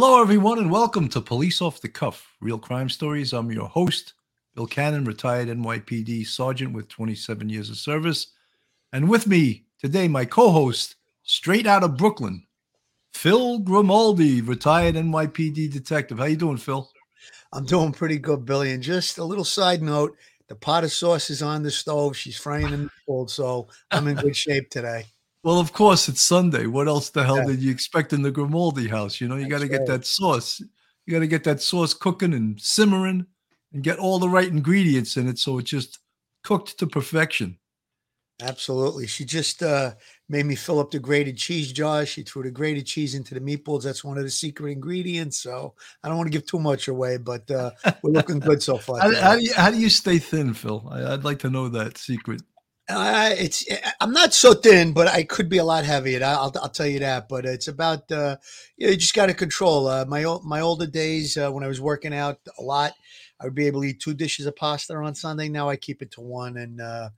Hello, everyone, and welcome to Police Off the Cuff Real Crime Stories. I'm your host, Bill Cannon, retired NYPD sergeant with 27 years of service. And with me today, my co host, straight out of Brooklyn, Phil Grimaldi, retired NYPD detective. How you doing, Phil? I'm doing pretty good, Billy. And just a little side note the pot of sauce is on the stove. She's frying in the cold, so I'm in good shape today. Well, of course, it's Sunday. What else the hell Yeah. did you expect in the Grimaldi house? You know, you got to get that sauce. You got to get that sauce cooking and simmering and get all the right ingredients in it so it's just cooked to perfection. Absolutely. She just uh, made me fill up the grated cheese jar. She threw the grated cheese into the meatballs. That's one of the secret ingredients. So I don't want to give too much away, but uh, we're looking good so far. How, how do you how do you stay thin, Phil? I, I'd like to know that secret. Uh, it's I'm not so thin, but I could be a lot heavier. I'll I'll tell you that. But it's about uh, you, know, you just got to control. Uh, my my older days uh, when I was working out a lot, I would be able to eat two dishes of pasta on Sunday. Now I keep it to one, and uh,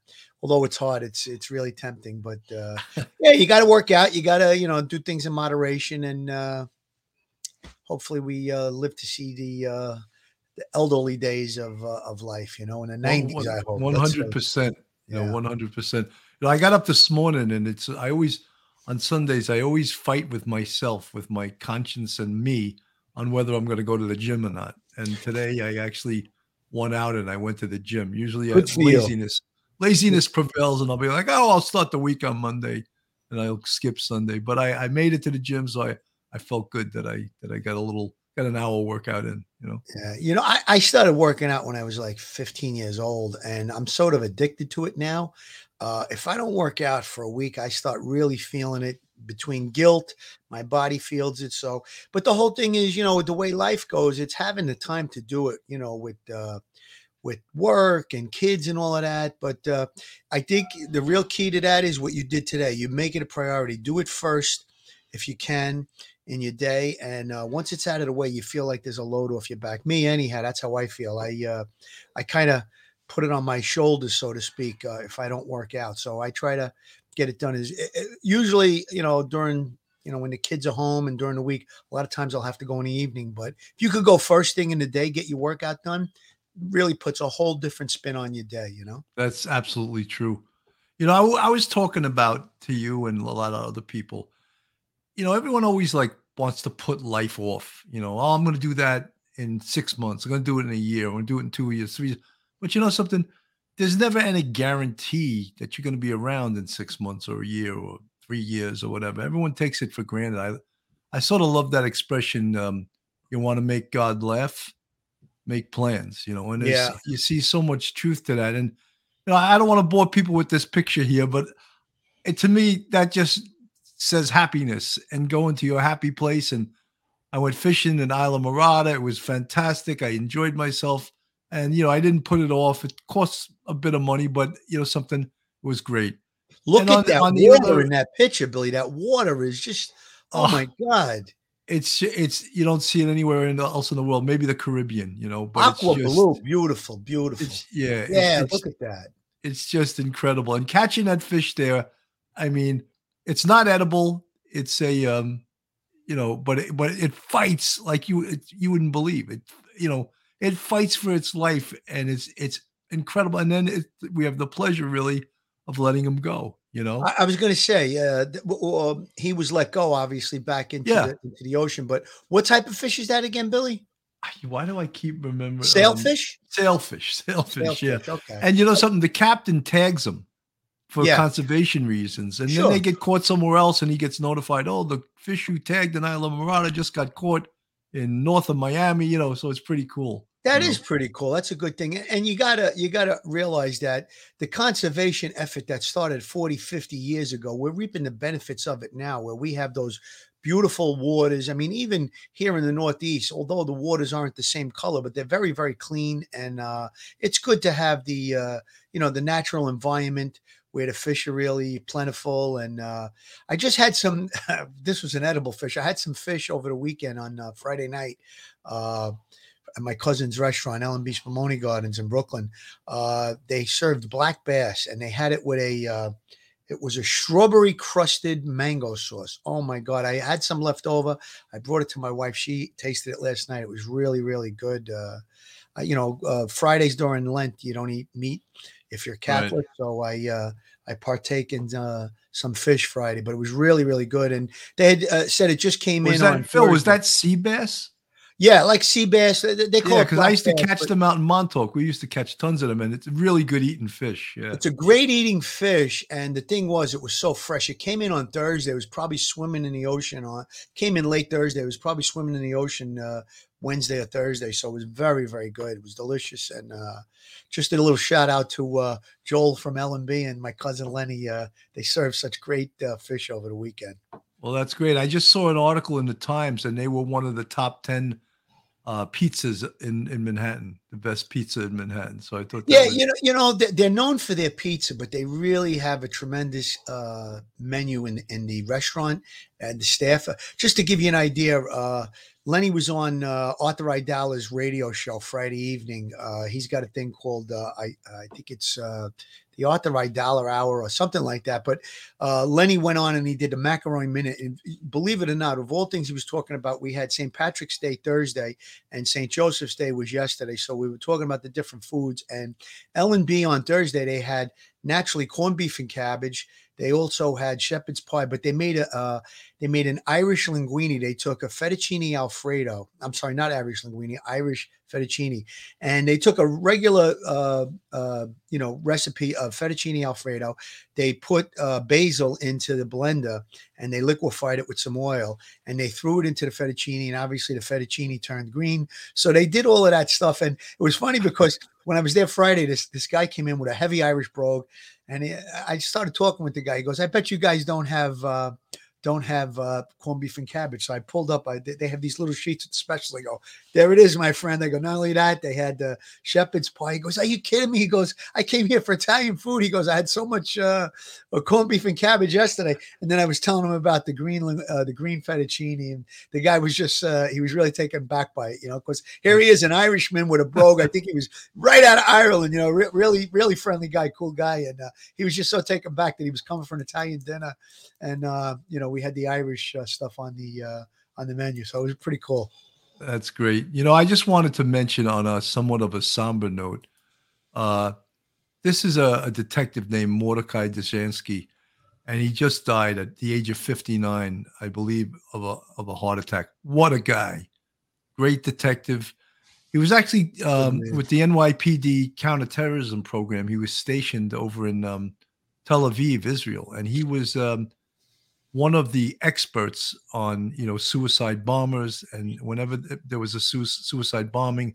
although it's hard, it's it's really tempting. But uh, yeah, you got to work out. You got to you know do things in moderation, and uh, hopefully we uh, live to see the. Uh, the elderly days of uh, of life, you know, in the nineties. I hope hundred face percent. You know, one hundred percent. You know, I got up this morning and it's I always on Sundays I always fight with myself, with my conscience and me on whether I'm going to go to the gym or not. And today I actually won out and I went to the gym. Usually uh, Good laziness laziness prevails and I'll be like, oh, I'll start the week on Monday and I'll skip Sunday. But I, I made it to the gym, so I I felt good that I that I got a little got an hour workout in. You know. Yeah, you know, I, I started working out when I was like 15 years old, and I'm sort of addicted to it now. Uh, if I don't work out for a week, I start really feeling it between guilt, my body feels it. So, but the whole thing is, you know, the way life goes, it's having the time to do it, you know, with, uh, with work and kids and all of that. But uh, I think the real key to that is what you did today. You make it a priority. Do it first if you can in your day. And uh, once it's out of the way, you feel like there's a load off your back. Me, anyhow, that's how I feel. I uh, I kind of put it on my shoulders, so to speak, uh, if I don't work out. So I try to get it done. Is usually, you know, during you know when the kids are home and during the week. A lot of times I'll have to go in the evening. But if you could go first thing in the day, get your workout done, really puts a whole different spin on your day. You know. That's absolutely true. You know, I was talking about to you and a lot of other people. You know, everyone always like wants to put life off. You know, oh, I'm going to do that in six months. I'm going to do it in a year. I'm going to do it in two years, three. years. But you know something? There's never any guarantee that you're going to be around in six months or a year or three years or whatever. Everyone takes it for granted. I, I sort of love that expression. Um, you want to make God laugh, make plans. You know, and Yeah. you see so much truth to that. And you know, I don't want to bore people with this picture here, but it, to me, that just says happiness and going to your happy place. And I went fishing in Islamorada. It was fantastic. I enjoyed myself. And, you know, I didn't put it off. It costs a bit of money, but, you know, something was great. Look And at on that on the water other- in that picture, Billy. That water is just. Oh, Oh, my God. It's, it's, you don't see it anywhere in the, else in the world, maybe the Caribbean, you know, but Aqua it's just, blue, beautiful, beautiful. it's, yeah, it's- yeah, it's, look at that. it's just incredible. And catching that fish there, I mean, it's not edible. It's a um, you know, but it, but it fights like you it, you wouldn't believe it. You know, it fights for its life, and it's it's incredible. And then it, we have the pleasure really of letting him go. You know, I, I was going to say, uh, th- w- w- um, he was let go, obviously, back into, Yeah. the, into the ocean. But what type of fish is that again, Billy? Why do I keep remembering um, Sailfish? sailfish, sailfish, yeah. Okay. And you know something? The captain tags them for Yeah. conservation reasons. And then they get caught somewhere else and he gets notified, oh, the fish you tagged in Islamorada just got caught in north of Miami, you know, so it's pretty cool. That is know. pretty cool. That's a good thing. And you gotta you gotta realize that the conservation effort that started 40, 50 years ago, we're reaping the benefits of it now, where we have those beautiful waters. I mean, even here in the Northeast, although the waters aren't the same color, but they're very, very clean. And uh, it's good to have the uh, you know the natural environment where the fish are really plentiful. And uh, I just had some. this was an edible fish. I had some fish over the weekend on uh, Friday night. Uh, at my cousin's restaurant, L and B. Spumoni Gardens in Brooklyn. Uh, they served black bass, and they had it with a uh, It was a strawberry crusted mango sauce. Oh my god! I had some left over. I brought it to my wife. She tasted it last night. It was really, really good. Uh, you know, Fridays during Lent, you don't eat meat if you're Catholic. Right. So I uh, I partake in uh, some fish Friday, but it was really, really good. And they had uh, said it just came was in. That, on Phil, Thursday. was that sea bass? Yeah, like sea bass. They call yeah, it because I used to bass, catch them out in Montauk. We used to catch tons of them, and it's a really good eating fish. Yeah, it's a great eating fish. And the thing was, it was so fresh. It came in on Thursday. It was probably swimming in the ocean. On came in late Thursday. It was probably swimming in the ocean uh, Wednesday or Thursday. So it was very, very good. It was delicious. And uh, just did a little shout out to uh, Joel from L and B and my cousin Lenny. Uh, they served such great uh, fish over the weekend. Well, that's great. I just saw an article in the Times, and they were one of the top ten uh, pizzas in in Manhattan, the best pizza in Manhattan. So I thought, yeah, was- you know, you know, they're known for their pizza, but they really have a tremendous uh, menu in in the restaurant and the staff. Uh, just to give you an idea, uh, Lenny was on uh, Arthur Aidala's radio show Friday evening. Uh, he's got a thing called uh, I I think it's uh, the Arthur Aidala Hour or something like that. But uh, Lenny went on and he did the macaroni minute. And believe it or not, of all things he was talking about, we had St. Patrick's Day Thursday and St. Joseph's Day was yesterday. So we were talking about the different foods. And L and B on Thursday they had naturally corned beef and cabbage. They also had shepherd's pie, but they made a uh, they made an Irish linguine. They took a fettuccine alfredo. I'm sorry, not Irish linguine, Irish fettuccine, and they took a regular uh, uh, you know recipe of fettuccine alfredo. They put uh, basil into the blender and they liquefied it with some oil, and they threw it into the fettuccine, and obviously the fettuccine turned green. So they did all of that stuff, and it was funny because when I was there Friday, this this guy came in with a heavy Irish brogue, and he, I started talking with the guy. He goes, "I bet you guys don't have." Uh, don't have uh, corned beef and cabbage. So I pulled up. I, they have these little sheets at special. I go, there it is, my friend. I go, not only that, they had the uh, shepherd's pie. He goes, are you kidding me? He goes, I came here for Italian food. He goes, I had so much uh, corned beef and cabbage yesterday. And then I was telling him about the green, uh, the green fettuccine. And the guy was just, uh, he was really taken back by it, you know, because here he is, an Irishman with a brogue. I think he was right out of Ireland, you know, re- really, really friendly guy, cool guy. And uh, he was just so taken back that he was coming for an Italian dinner. And, uh, you know, we had the Irish uh, stuff on the uh, on the menu, so it was pretty cool. That's great. You know, I just wanted to mention on a somewhat of a somber note. Uh, this is a, a detective named Mordecai Dzikansky, and he just died at the age of 59, I believe, of a of a heart attack. What a guy! Great detective. He was actually um, with the NYPD counterterrorism program. He was stationed over in um, Tel Aviv, Israel, and he was um, one of the experts on you know suicide bombers and whenever there was a suicide bombing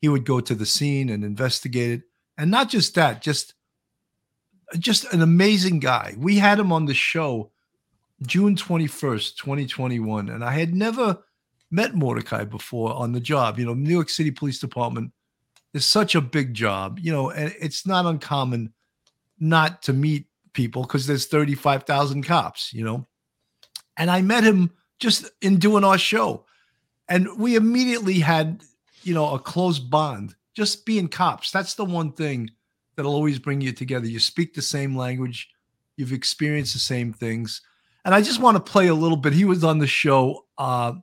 he would go to the scene and investigate it. And not just that just just an amazing guy. We had him on the show june 21st 2021 and i had never met mordecai before on the job. You know new york city police department is such a big job you know and it's not uncommon not to meet people because there's 35,000 cops, you know. And I met him just in doing our show. And we immediately had, you know, a close bond, just being cops. That's the one thing that'll always bring you together. You speak the same language, you've experienced the same things. And I just want to play a little bit. He was on the show. Uh,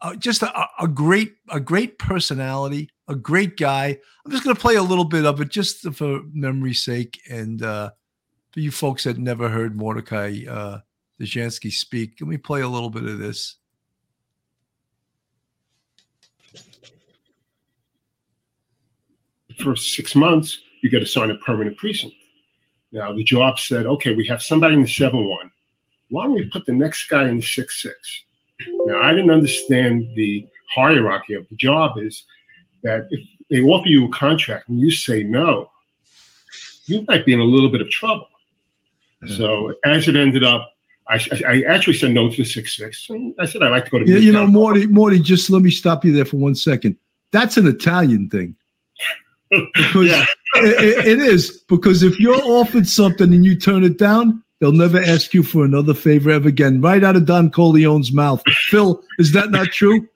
uh, just a, a, great, a great personality, a great guy. I'm just going to play a little bit of it just for memory's sake, and uh, for you folks that never heard Mordecai uh, Dzikansky speak, let me play a little bit of this. For six months, you get assigned a permanent precinct. Now, the job said, okay, we have somebody in the 7 1. Why don't we put the next guy in the 6 6? Now, I didn't understand the hierarchy of the job is that if they offer you a contract and you say no, you might be in a little bit of trouble. Mm-hmm. So as it ended up, I, I actually said no to the six six. I said I'd like to go to. Yeah, you know, Morty, Morty, just let me stop you there for one second. That's an Italian thing. Because yeah. it, it is because if you're offered something and you turn it down, they'll never ask you for another favor ever again. Right out of Don Corleone's mouth. Phil, is that not true?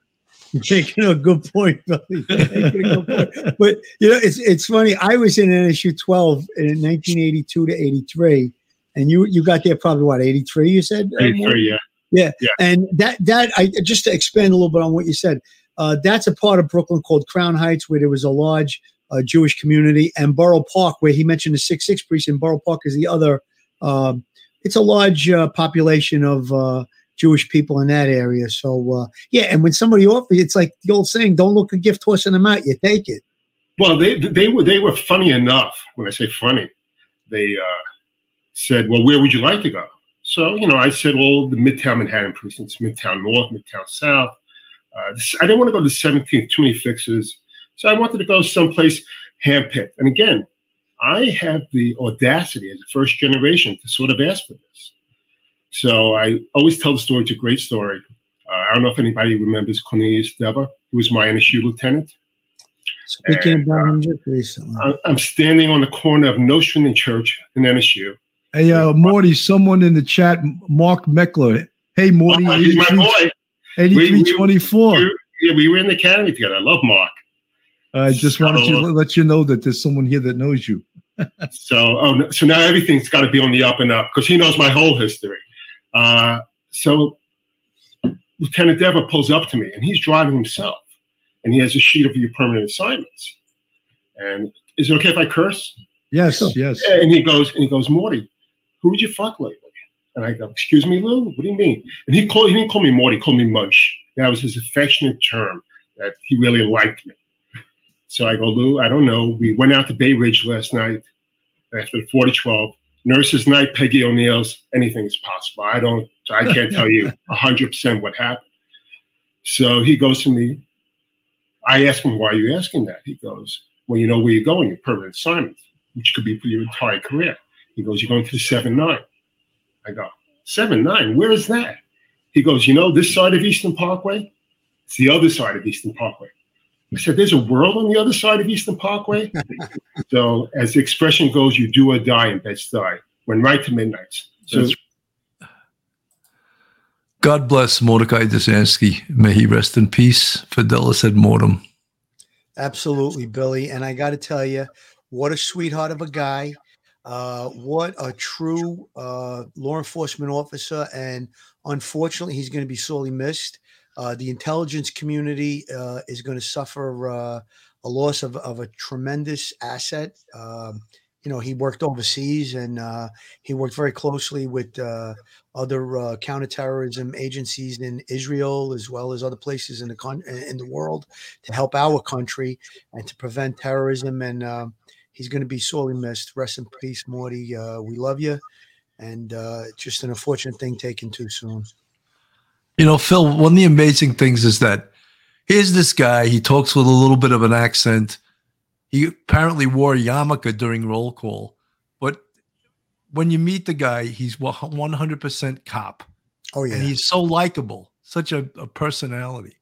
Making a good point, Billy. A good point. But you know, it's it's funny. I was in NSU 12 in 1982 to 83 and you you got there probably what eighty three. You said uh, eighty three, yeah. Yeah. yeah. And that that I just to expand a little bit on what you said, uh, that's a part of Brooklyn called Crown Heights where there was a large uh, Jewish community, and Borough Park where he mentioned the six six precinct. Borough Park is the other. Um, it's a large uh, population of uh, Jewish people in that area. So uh, yeah, and when somebody offers, it's like the old saying: "Don't look a gift horse in the mouth; you take it." Well, they they were they were funny enough. When I say funny, they uh, said, "Well, where would you like to go?" So, you know, I said, well, the Midtown Manhattan precincts, Midtown North, Midtown South. Uh, I didn't want to go to 17th, too many fixes. So I wanted to go someplace handpicked. And again, I have the audacity as a first generation to sort of ask for this. So I always tell the story. It's a great story. Uh, I don't know if anybody remembers Cornelius Dever, who was my NSU lieutenant. Speaking and, about him just recently. I'm standing on the corner of Nostrand and Church in NSU. Hey, uh, Morty, someone in the chat, Mark Meckler. Hey, Morty. Oh, he's my boy. 8324. We, we, yeah, we were in the academy together. I love Mark. I just so, wanted to let you know that there's someone here that knows you. so, oh, so now everything's got to be on the up and up because he knows my whole history. Uh, so, Lieutenant Dever pulls up to me and he's driving himself, and he has a sheet of your permanent assignments. And is it okay if I curse? Yes, yes. And he goes, and he goes, Morty, who would you fuck lately? And I go, excuse me, Lou? What do you mean? And he called, he didn't call me Morty, he called me Munch. That was his affectionate term that he really liked me. So I go, Lou, I don't know. We went out to Bay Ridge last night after the 40 12. Nurses night, Peggy O'Neill's, anything is possible. I don't, I can't tell you 100% what happened. So he goes to me. I ask him, why are you asking that? He goes, well, you know where you're going, your permanent assignment, which could be for your entire career. He goes, You're going to the 7 9. I go, 7 9? Where is that? He goes, You know, this side of Eastern Parkway? It's the other side of Eastern Parkway. I said, There's a world on the other side of Eastern Parkway? so, as the expression goes, you do or die in Bed-Stuy. Went right to midnight. So, God bless Mordecai Dzikansky. May he rest in peace. Fidelis ad mortem. Absolutely, Billy. And I got to tell you, what a sweetheart of a guy. Uh, what a true uh, law enforcement officer. And unfortunately, he's going to be sorely missed. Uh, the intelligence community uh, is going to suffer uh, a loss of, of a tremendous asset. Um, you know, he worked overseas and he worked very closely with other counterterrorism agencies in Israel as well as other places in the con- in the world to help our country and to prevent terrorism. And um, he's going to be sorely missed. Rest in peace, Morty. Uh, we love you, and uh, just an unfortunate thing taken too soon. You know, Phil. One of the amazing things is that here's this guy. He talks with a little bit of an accent. He apparently wore a yarmulke during roll call, but when you meet the guy, he's 100% cop. Oh yeah, and he's so likable, such a, a personality,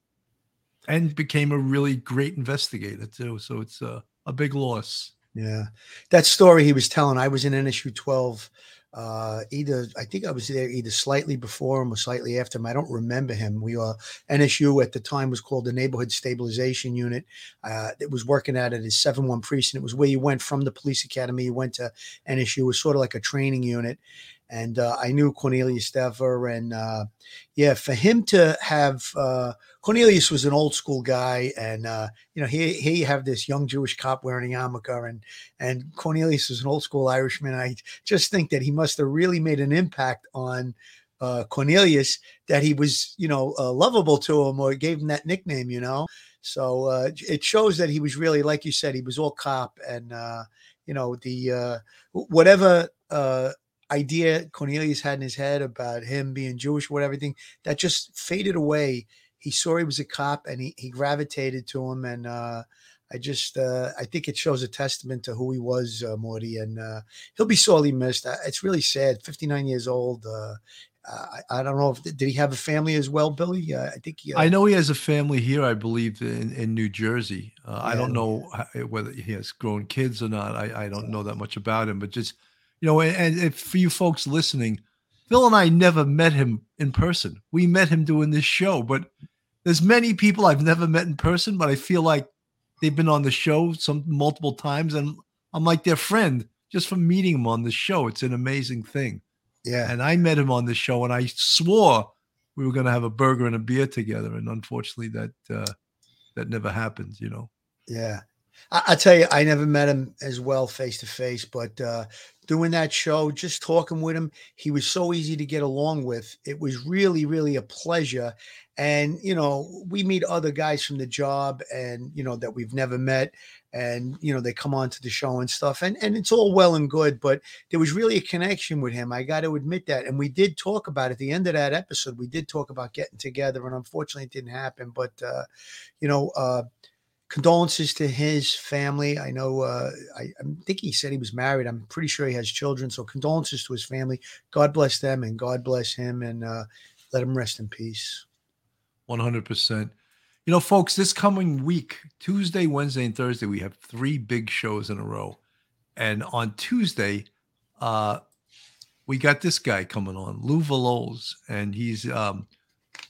and became a really great investigator too. So it's a, a big loss. Yeah, that story he was telling. I was in NSU 12. Uh, either I think I was there either slightly before him or slightly after him. I don't remember him. We were NSU at the time was called the Neighborhood Stabilization Unit. Uh, it was working out at his seven one precinct. It was where you went from the police academy. You went to NSU. It was sort of like a training unit. And uh, I knew Cornelius Dever, and uh, yeah, for him to have uh, Cornelius was an old school guy, and uh, you know, here, here you have this young Jewish cop wearing a yarmulke, and and Cornelius is an old school Irishman. I just think that he must have really made an impact on uh, Cornelius that he was, you know, uh, lovable to him or gave him that nickname, you know. So it shows that he was really, like you said, he was all cop, and you know, the whatever idea Cornelius had in his head about him being Jewish, whatever, everything that just faded away he saw he was a cop and he, he gravitated to him. And uh, I just, uh, I think it shows a testament to who he was, uh, Morty. And uh, he'll be sorely missed. It's really sad. 59 years old. Uh, I, I, don't know if did he have a family as well, Billy? Uh, I think he, I know he has a family here. I believe in, in New Jersey. Yeah. I don't know whether he has grown kids or not. I, I don't know that much about him, but just you know, and, for you folks listening, Phil and I never met him in person. We met him doing this show, but there's many people I've never met in person, but I feel like they've been on the show some multiple times, and I'm like their friend just from meeting them on the show. It's an amazing thing. Yeah. And I met him on the show, and I swore we were going to have a burger and a beer together, and unfortunately, that uh, that never happened. You know. Yeah. I, I tell you, I never met him as well face to face, but uh, doing that show, just talking with him, he was so easy to get along with. It was really, really a pleasure. And, you know, we meet other guys from the job and, you know, that we've never met. And, you know, they come on to the show and stuff. And, and it's all well and good, but there was really a connection with him. I got to admit that. And we did talk about at the end of that episode, we did talk about getting together. And unfortunately, it didn't happen. But, uh, you know, uh, condolences to his family. I know, uh, I, I, think he said he was married. I'm pretty sure he has children. So condolences to his family. God bless them and God bless him and uh, let him rest in peace. 100%. You know, folks, this coming week, Tuesday, Wednesday, and Thursday, we have three big shows in a row. And on Tuesday, uh, we got this guy coming on, Lou Veloz, and he's um,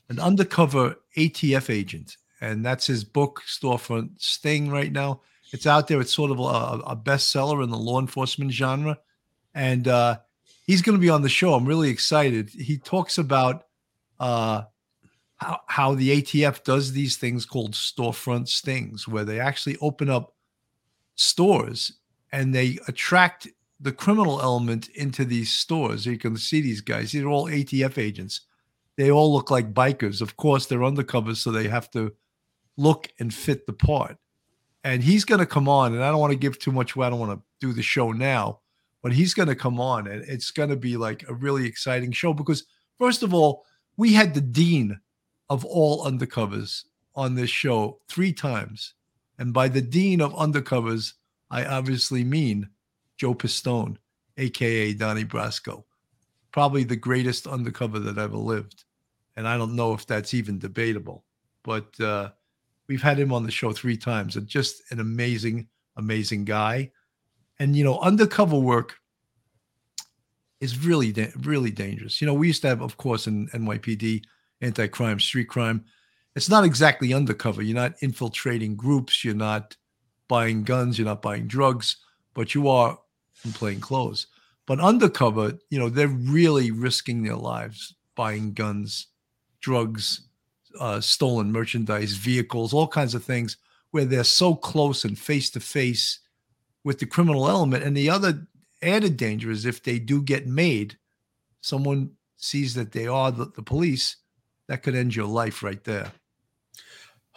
an undercover ATF agent. And that's his book, Storefront Sting, right now. It's out there. It's sort of a, a bestseller in the law enforcement genre. And uh, he's going to be on the show. I'm really excited. He talks about uh, how, how the ATF does these things called storefront stings, where they actually open up stores and they attract the criminal element into these stores. You can see these guys, these are all ATF agents. They all look like bikers. Of course, they're undercover, so they have to look and fit the part. And he's going to come on, and I don't want to give too much away. I don't want to do the show now, but he's going to come on, and it's going to be like a really exciting show because, first of all, we had the dean of all undercovers on this show three times. And by the dean of undercovers, I obviously mean Joe Pistone, aka Donnie Brasco, probably the greatest undercover that ever lived. And I don't know if that's even debatable, but uh, we've had him on the show three times and just an amazing, amazing guy. And, you know, undercover work is really, really dangerous. You know, we used to have, of course, in NYPD, anti crime, street crime. It's not exactly undercover. You're not infiltrating groups. You're not buying guns. You're not buying drugs, but you are in plain clothes. But undercover, you know, they're really risking their lives buying guns, drugs, uh, stolen merchandise, vehicles, all kinds of things where they're so close and face to face with the criminal element. And the other added danger is if they do get made, someone sees that they are the, the police, that could end your life right there.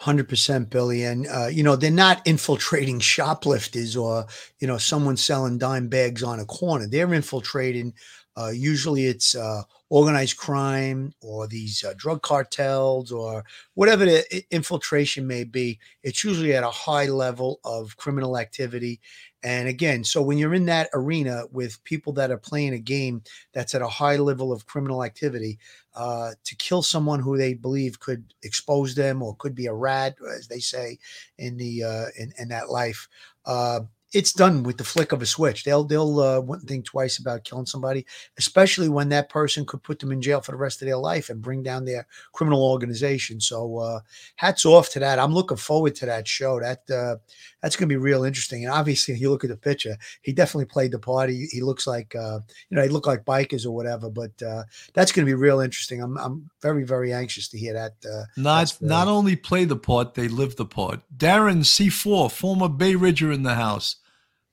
100% Billy. And, uh, you know, they're not infiltrating shoplifters or, you know, someone selling dime bags on a corner. They're infiltrating, uh, usually it's uh, organized crime or these uh, drug cartels or whatever the infiltration may be. It's usually at a high level of criminal activity. And again, so when you're in that arena with people that are playing a game that's at a high level of criminal activity, uh, to kill someone who they believe could expose them or could be a rat, as they say in the uh, in, in that life, uh, it's done with the flick of a switch. They'll they'll uh, wouldn't think twice about killing somebody, especially when that person could put them in jail for the rest of their life and bring down their criminal organization. So uh, hats off to that. I'm looking forward to that show. That uh, that's going to be real interesting. And obviously, you look at the picture, he definitely played the part. He, he looks like uh, you know he look like bikers or whatever. But uh, that's going to be real interesting. I'm I'm very very anxious to hear that. Uh, not not only play the part, they live the part. Darren C4, former Bay Ridger in the house.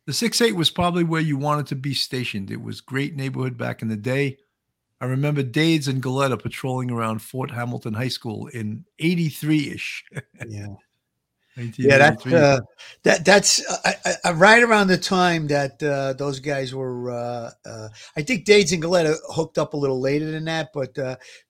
The six eight was probably where you wanted to be stationed. It was great neighborhood back in the day. I remember Dades and Galetta patrolling around Fort Hamilton High School in 83 ish. yeah. Yeah, that's uh, that that's uh, uh, right around the time that uh, those guys were. Uh, uh, I think Dades and Galetta hooked up a little later than that, but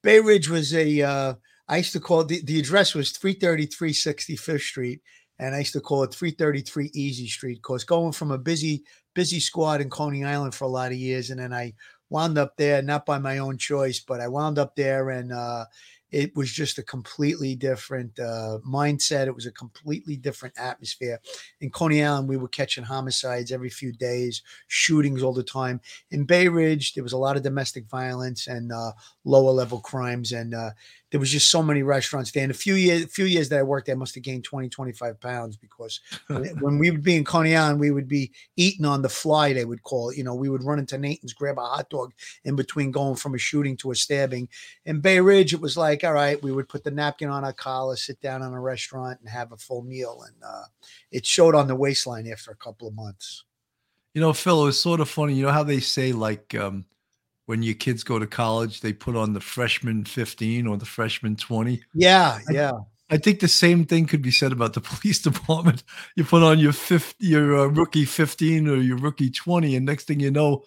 Bay Ridge was a. I used to call the, the address was 333 65th Street, and I used to call it 333 Easy Street because going from a busy busy squad in Coney Island for a lot of years, and then I wound up there not by my own choice, but I wound up there, and uh, it was just a completely different uh, mindset. It was a completely different atmosphere. In Coney Island, we were catching homicides every few days, shootings all the time. In Bay Ridge, there was a lot of domestic violence and uh, lower level crimes, and uh, there was just so many restaurants there. And a few years, few years that I worked there, I must have gained 20, 25 pounds because when we would be in Coney Island, we would be eating on the fly, they would call it. You know, we would run into Nathan's, grab a hot dog in between going from a shooting to a stabbing. In Bay Ridge, it was like, all right, we would put the napkin on our collar, sit down in a restaurant and have a full meal. And uh, it showed on the waistline after a couple of months. You know, Phil, it was sort of funny. You know how they say, like, um, when your kids go to college, they put on the freshman 15 or the freshman 20. Yeah, yeah. I, I think the same thing could be said about the police department. You put on your 50, your uh, rookie 15 or your rookie 20, and next thing you know,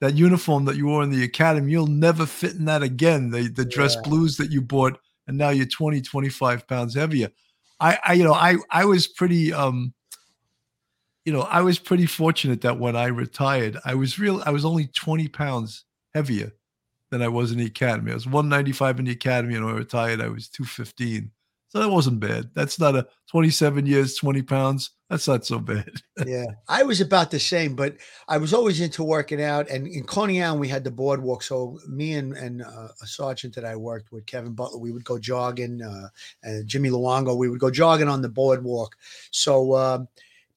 that uniform that you wore in the academy, you'll never fit in that again. The the dress yeah. blues that you bought, and now you're 20, 25 pounds heavier. I, I you know, I I was pretty um you know, I was pretty fortunate that when I retired, I was real I was only 20 pounds heavier than I was in the academy. I was 195 in the academy, and when I retired, I was 215. So that wasn't bad. That's not a 27 years, 20 pounds. That's not so bad. yeah. I was about the same, but I was always into working out. And in Coney Island, we had the boardwalk. So me and, and uh, a sergeant that I worked with, Kevin Butler, we would go jogging. Uh, and Jimmy Luongo, we would go jogging on the boardwalk. So, uh,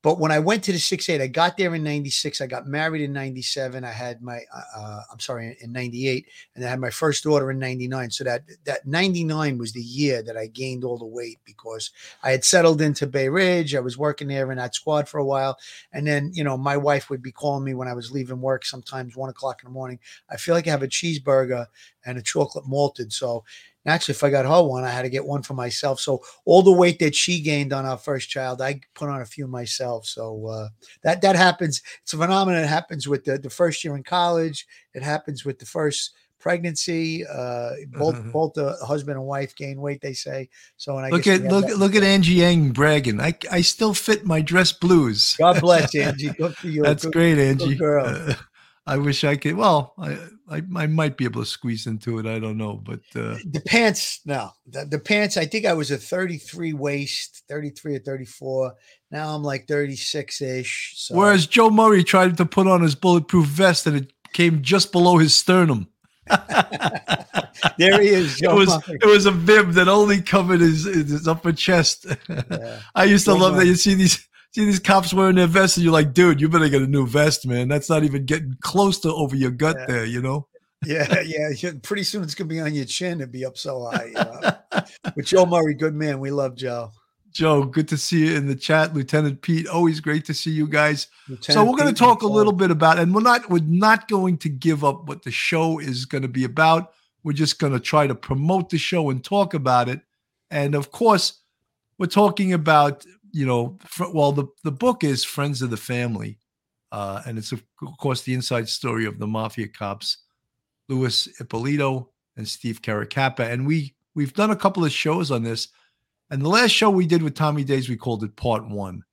but when I went to the six eight, I got there in 96. I got married in 97. I had my, uh, uh I'm sorry, in 98. And I had my first daughter in 99. So that, that 99 was the year that I gained all the weight because I had settled into Bay Ridge. I was working there in that squad for a while. And then, you know, my wife would be calling me when I was leaving work, sometimes one o'clock in the morning. I feel like I have a cheeseburger and a chocolate malted. So Actually, if I got her one, I had to get one for myself. So all the weight that she gained on our first child, I put on a few myself. So uh, that that happens. It's a phenomenon that happens with the, the first year in college. It happens with the first pregnancy. Uh, both mm-hmm. both the husband and wife gain weight. They say so. And I look at look that. look at Angie Yang bragging. I I still fit my dress blues. God bless you, Angie. Good for you. That's good, great, Angie. girl. I wish I could. Well, I, I, I might be able to squeeze into it. I don't know, but uh, the pants. No, the, the pants. I think I was a 33 waist, 33 or 34. Now I'm like 36 ish. So. Whereas Joe Murray tried to put on his bulletproof vest and it came just below his sternum. there he is. Joe it was Murray. it was a bib that only covered his, his upper chest. Yeah. I used to love Murray. that you see these see these cops wearing their vests, and you're like, dude, you better get a new vest, man. That's not even getting close to over your gut yeah. there, you know? yeah, yeah. Pretty soon it's gonna be on your chin and be up so high. You know? but Joe Murray, good man. We love Joe. Joe, good to see you in the chat, Lieutenant Pete. Always great to see you guys. Lieutenant so we're going to talk a little bit about, and we're not we're not going to give up what the show is going to be about. We're just going to try to promote the show and talk about it. And of course, we're talking about you know, fr- well, the, the book is Friends of the Family. Uh, and it's, of course, the inside story of the mafia cops, Louis Eppolito and Steve Caracappa. And we, we've done a couple of shows on this. And the last show we did with Tommy Dades, we called it Part One.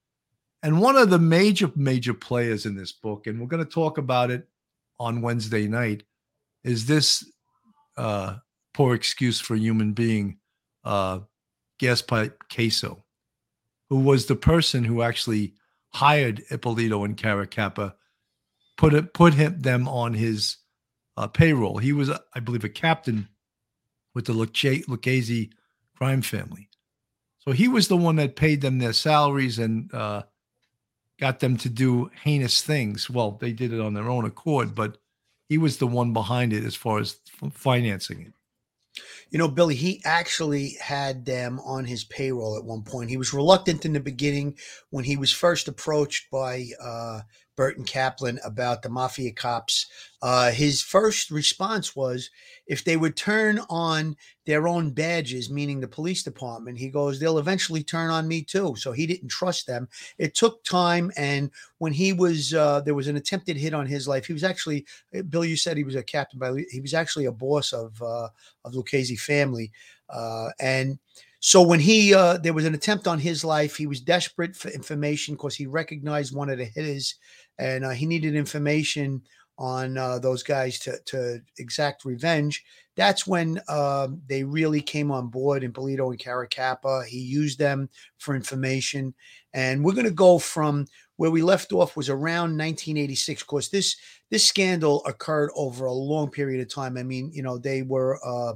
And one of the major, major players in this book, and we're going to talk about it on Wednesday night, is this uh, poor excuse for a human being, uh, Gaspipe Casso who was the person who actually hired Eppolito and Caracappa, put it, put him them on his uh, payroll. He was, I believe, a captain with the Lucchese crime family. So he was the one that paid them their salaries and uh, got them to do heinous things. Well, they did it on their own accord, but he was the one behind it as far as financing it. You know, Billy, he actually had them on his payroll at one point. He was reluctant in the beginning when he was first approached by uh, Burton Kaplan about the mafia cops. Uh, his first response was if they would turn on their own badges, meaning the police department, he goes, they'll eventually turn on me too. So he didn't trust them. It took time. And when he was, uh, there was an attempted hit on his life. He was actually, Bill, you said he was a captain, but he was actually a boss of, uh, of Lucchese family. Uh, and, so when he uh, there was an attempt on his life, he was desperate for information because he recognized one of the hitters and uh, he needed information on uh, those guys to, to exact revenge. That's when uh, they really came on board Eppolito and Caracappa. He used them for information. And we're going to go from where we left off was around 1986. Of course, this this scandal occurred over a long period of time. I mean, you know, they were uh,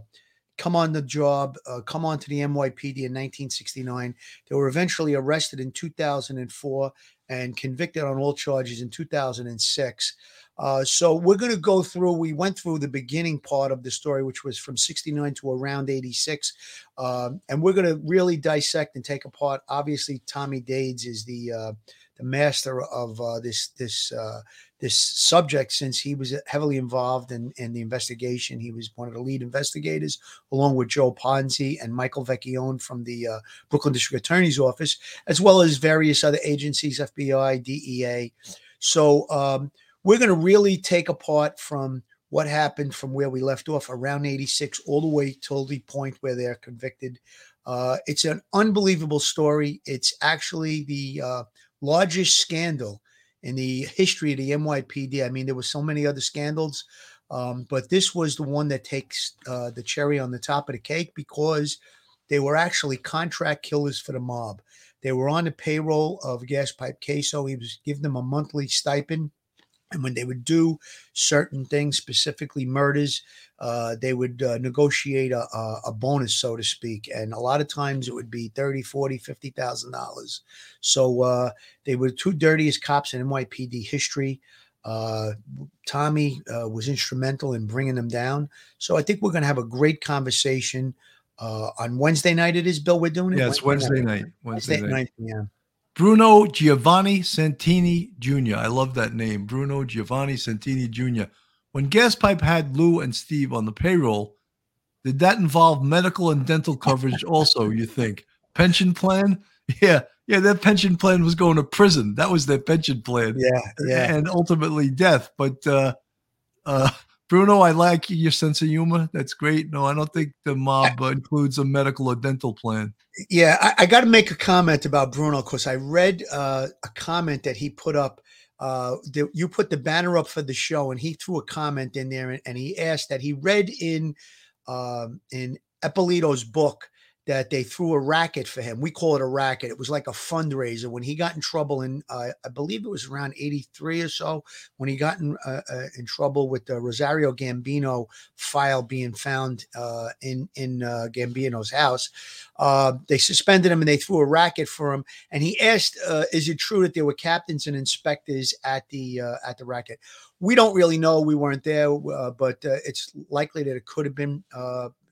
come on the job, uh, come on to the NYPD in 1969. They were eventually arrested in 2004 and convicted on all charges in 2006. Uh, so we're going to go through. We went through the beginning part of the story, which was from 69 to around 86. Um, and we're going to really dissect and take apart. Obviously, Tommy Dades is the uh, the master of uh, this this uh, this subject since he was heavily involved in, in the investigation. He was one of the lead investigators, along with Joe Ponzi and Michael Vecchione from the uh, Brooklyn District Attorney's Office, as well as various other agencies, FBI, DEA. So um, we're going to really take apart from what happened from where we left off around 86 all the way till the point where they're convicted. Uh, it's an unbelievable story. It's actually the uh, largest scandal in the history of the NYPD. I mean, there were so many other scandals, um, but this was the one that takes uh, the cherry on the top of the cake because they were actually contract killers for the mob. They were on the payroll of Gas Pipe Casso. He was giving them a monthly stipend and when they would do certain things, specifically murders, uh, they would uh, negotiate a, a, bonus, so to speak. And a lot of times it would be 30, 40, $50,000. So uh, they were the two dirtiest cops in NYPD history. Uh, Tommy uh, was instrumental in bringing them down. So I think we're going to have a great conversation uh, on Wednesday night. It is, Bill, we're doing it? Yeah, it's Wednesday, Wednesday night. Wednesday, Wednesday night. night. Yeah. Bruno Giovanni Santini Jr. I love that name, Bruno Giovanni Santini Jr. When Gaspipe had Lou and Steve on the payroll, did that involve medical and dental coverage also, you think? Pension plan? Yeah, yeah, their pension plan was going to prison. That was their pension plan. Yeah, yeah. And ultimately death. But uh uh Bruno, I like your sense of humor. That's great. No, I don't think the mob includes a medical or dental plan. Yeah, I, I got to make a comment about Bruno because I read uh, a comment that he put up. Uh, the, you put the banner up for the show, and he threw a comment in there, and, and he asked that he read in um, in Eppolito's book that they threw a racket for him. We call it a racket. It was like a fundraiser when he got in trouble in, uh, I believe it was around 83 or so, when he got in, uh, uh, in trouble with the Rosario Gambino file being found uh, in, in uh, Gambino's house. Uh, they suspended him and they threw a racket for him. And he asked, is it true that there were captains and inspectors at the, at the racket? We don't really know. We weren't there, but it's likely that it could have been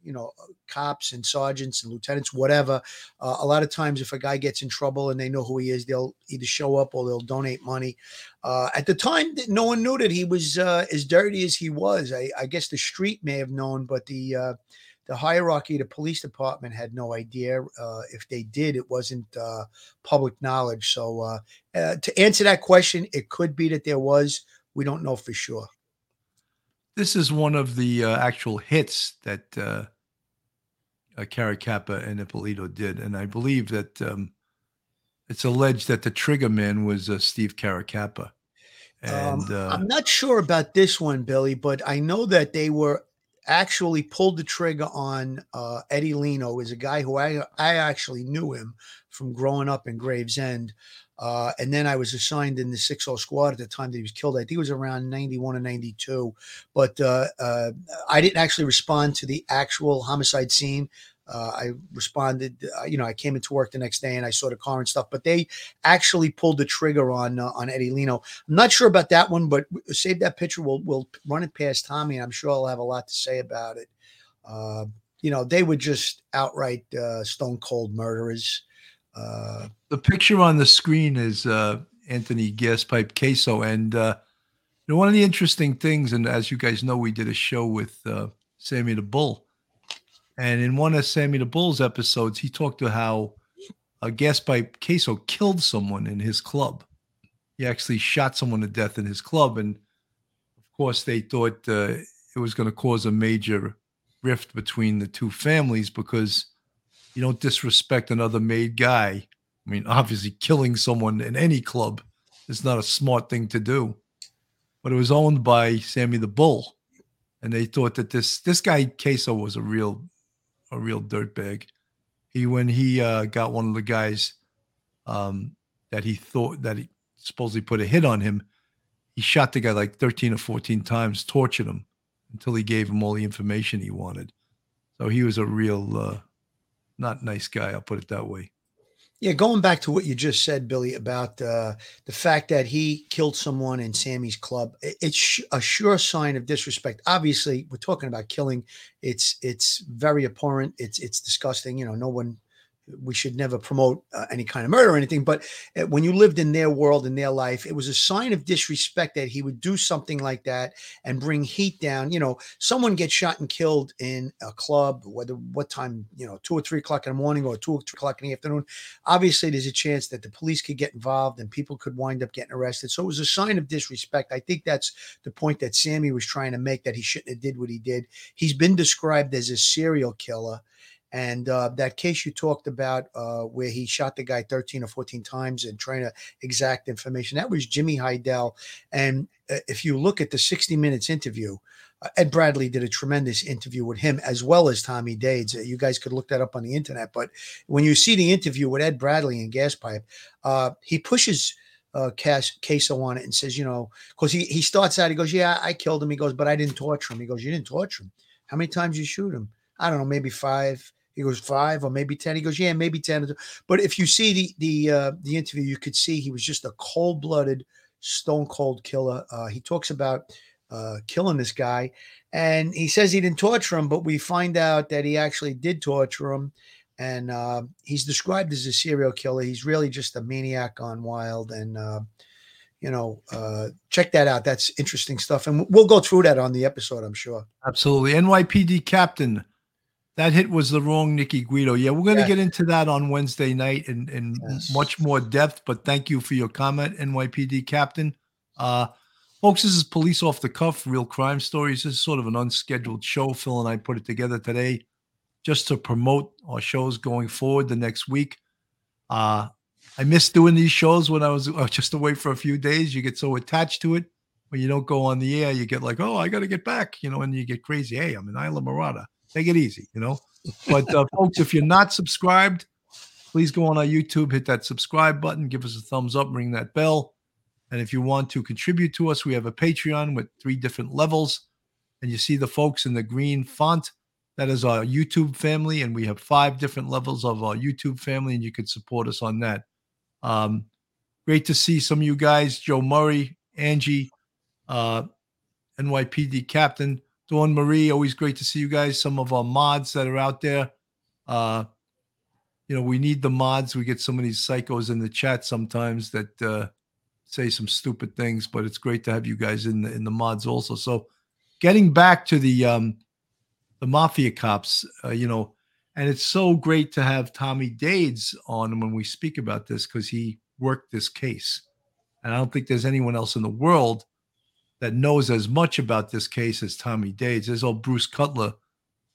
you know uh, cops and sergeants and lieutenants whatever uh, a lot of times if a guy gets in trouble and they know who he is they'll either show up or they'll donate money. Uh, at the time no one knew that he was uh, as dirty as he was. I, I, guess the street may have known but the uh, the hierarchy the police department had no idea uh, if they did it wasn't public knowledge. So to answer that question it could be that there was. We don't know for sure. This is one of the uh, actual hits that uh, uh, Caracappa and Eppolito did, and I believe that um, it's alleged that the trigger man was uh, Steve Caracappa. And um, uh, I'm not sure about this one, Billy, but I know that they were actually pulled the trigger on uh, Eddie Lino, is a guy who I I actually knew him from growing up in Gravesend. Uh, and then I was assigned in the 6-0 squad at the time that he was killed. I think it was around 91 or 92. But uh, uh, I didn't actually respond to the actual homicide scene. Uh, I responded, uh, you know, I came into work the next day and I saw the car and stuff, but they actually pulled the trigger on uh, on Eddie Lino. I'm not sure about that one, but save that picture. We'll we'll run it past Tommy. And I'm sure I'll have a lot to say about it. you know, they were just outright stone cold murderers. Uh, the picture on the screen is uh, Anthony Gaspipe Casso, and uh, you know one of the interesting things, and as you guys know, we did a show with uh, Sammy the Bull, and in one of Sammy the Bull's episodes, he talked to how a Gaspipe Casso killed someone in his club. He actually shot someone to death in his club, and of course, they thought uh, it was going to cause a major rift between the two families because you don't disrespect another made guy. I mean, obviously, killing someone in any club is not a smart thing to do. But it was owned by Sammy the Bull, and they thought that this this guy Casso was a real a real dirtbag. He when he uh, got one of the guys um, that he thought that he supposedly put a hit on him, he shot the guy like thirteen or fourteen times, tortured him until he gave him all the information he wanted. So he was a real uh, not nice guy. I'll put it that way. Yeah, going back to what you just said, Billy, about uh, the fact that he killed someone in Sammy's club, it's a sure sign of disrespect. Obviously, we're talking about killing. It's it's very abhorrent. It's it's disgusting. You know, no one we should never promote uh, any kind of murder or anything. But uh, when you lived in their world, in their life, it was a sign of disrespect that he would do something like that and bring heat down. You know, someone gets shot and killed in a club, whether what time, you know, two or three o'clock in the morning or two or three o'clock in the afternoon. Obviously, there's a chance that the police could get involved and people could wind up getting arrested. So it was a sign of disrespect. I think that's the point that Sammy was trying to make that he shouldn't have did what he did. He's been described as a serial killer and uh, that case you talked about, uh, where he shot the guy 13 or 14 times and trying to exact information, that was Jimmy Hydell. And uh, if you look at the 60 Minutes interview, uh, Ed Bradley did a tremendous interview with him as well as Tommy Dades. Uh, you guys could look that up on the internet. But when you see the interview with Ed Bradley in Gaspipe, uh, he pushes uh, Cas- Casso on it and says, you know, because he, he starts out, he goes, yeah, I killed him. He goes, but I didn't torture him. He goes, you didn't torture him. How many times you shoot him? I don't know, maybe five. He goes five or maybe ten. He goes, yeah, maybe ten. But if you see the the uh, the interview, you could see he was just a cold blooded, stone cold killer. Uh, he talks about uh, killing this guy, and he says he didn't torture him, but we find out that he actually did torture him. And uh, he's described as a serial killer. He's really just a maniac on wild, and uh, you know, uh, check that out. That's interesting stuff, and we'll go through that on the episode, I'm sure. Absolutely. NYPD captain that hit was the wrong Nicky Guido. Yeah, we're going to get into that on Wednesday night in, in yes. much more depth. But thank you for your comment, NYPD captain. Uh, folks, this is Police Off the Cuff, Real Crime Stories. This is sort of an unscheduled show. Phil and I put it together today just to promote our shows going forward the next week. Uh, I miss doing these shows when I was just away for a few days. You get so attached to it. When you don't go on the air, you get like, oh, I got to get back, you know, and you get crazy. Hey, I'm in Islamorada. Take it easy, you know. But uh, folks, if you're not subscribed, please go on our YouTube, hit that subscribe button, give us a thumbs up, ring that bell. And if you want to contribute to us, we have a Patreon with three different levels. And you see the folks in the green font. That is our YouTube family. And we have five different levels of our YouTube family, and you can support us on that. Um, great to see some of you guys Joe Murray, Angie, uh, NYPD Captain. Dawn Marie, always great to see you guys. Some of our mods that are out there. Uh, you know, we need the mods. We get some of these psychos in the chat sometimes that uh, say some stupid things, but it's great to have you guys in the in the mods also. So, getting back to the um, the mafia cops, uh, you know, and it's so great to have Tommy Dades on when we speak about this because he worked this case, and I don't think there's anyone else in the world that knows as much about this case as Tommy Dades. There's old Bruce Cutler,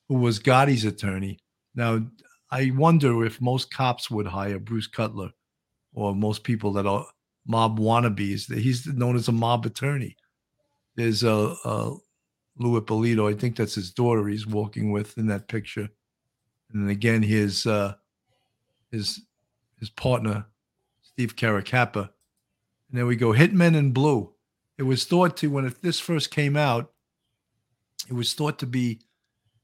who was Gotti's attorney. Now, I wonder if most cops would hire Bruce Cutler or most people that are mob wannabes. He's known as a mob attorney. There's a, a Lou Eppolito. I think that's his daughter he's walking with in that picture. And then again, his uh, his his partner, Steve Caracappa. And there we go. Hitmen in Blue it was thought to when this first came out, it was thought to be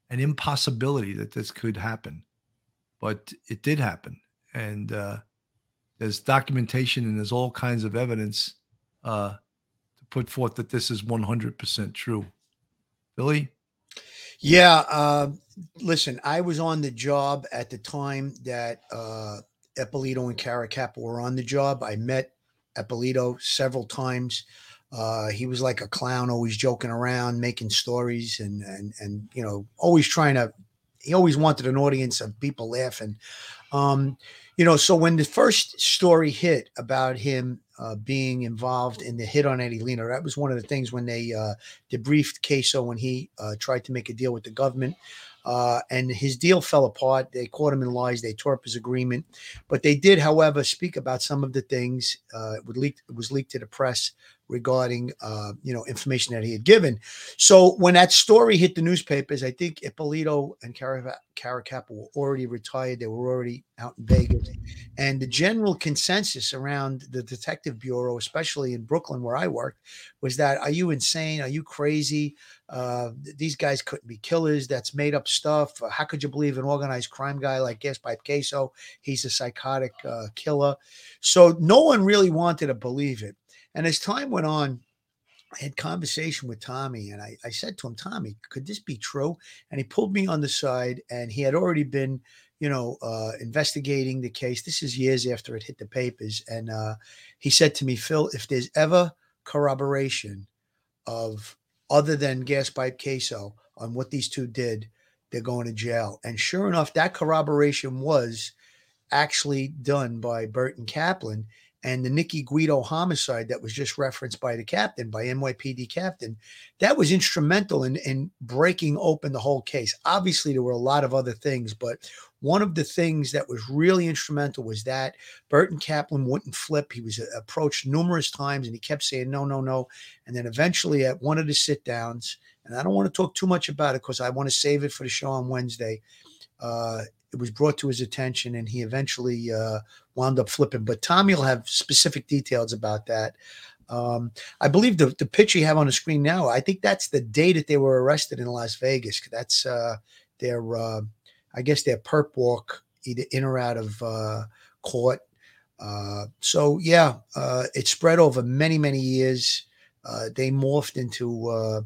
an impossibility that this could happen, but it did happen, and uh, there's documentation and there's all kinds of evidence uh, to put forth that this is 100% true. Billy. Yeah. Uh, listen, I was on the job at the time that uh, Eppolito and Caracappa were on the job. I met Eppolito several times. Uh, he was like a clown, always joking around, making stories, and and and you know, always trying to. He always wanted an audience of people laughing. Um, you know, so when the first story hit about him uh, being involved in the hit on Eddie Lino, that was one of the things when they uh, debriefed Casso when he uh, tried to make a deal with the government. Uh, and his deal fell apart. They caught him in lies. They tore up his agreement, but they did, however, speak about some of the things. Uh, it, leak, it was leaked to the press regarding uh, you know information that he had given. So when that story hit the newspapers, I think Eppolito and Caracappa were already retired. They were already out in Vegas, and the general consensus around the detective bureau, especially in Brooklyn where I worked, was that are you insane? Are you crazy? Uh, these guys couldn't be killers. That's made up stuff. Uh, how could you believe an organized crime guy like Gaspipe Casso? He's a psychotic uh, killer. So no one really wanted to believe it. And as time went on, I had conversation with Tommy and I, I said to him, Tommy, could this be true? And he pulled me on the side and he had already been, you know, uh, investigating the case. This is years after it hit the papers. And uh, he said to me, Phil, if there's ever corroboration of other than Gaspipe Casso on what these two did, they're going to jail. And sure enough, that corroboration was actually done by Burton Kaplan and the Nicky Guido homicide that was just referenced by the captain, by NYPD captain, that was instrumental in, in breaking open the whole case. Obviously, there were a lot of other things, but one of the things that was really instrumental was that Burton Kaplan wouldn't flip. He was uh, approached numerous times and he kept saying, no, no, no. And then eventually at one of the sit downs, and I don't want to talk too much about it because I want to save it for the show on Wednesday. Uh, it was brought to his attention and he eventually uh, wound up flipping. But Tommy will have specific details about that. Um, I believe the, the picture you have on the screen now, I think that's the day that they were arrested in Las Vegas. That's uh, their, uh, I guess, their perp walk, either in or out of uh, court. Uh, so, yeah, uh, it spread over many, many years. Uh, they morphed into uh,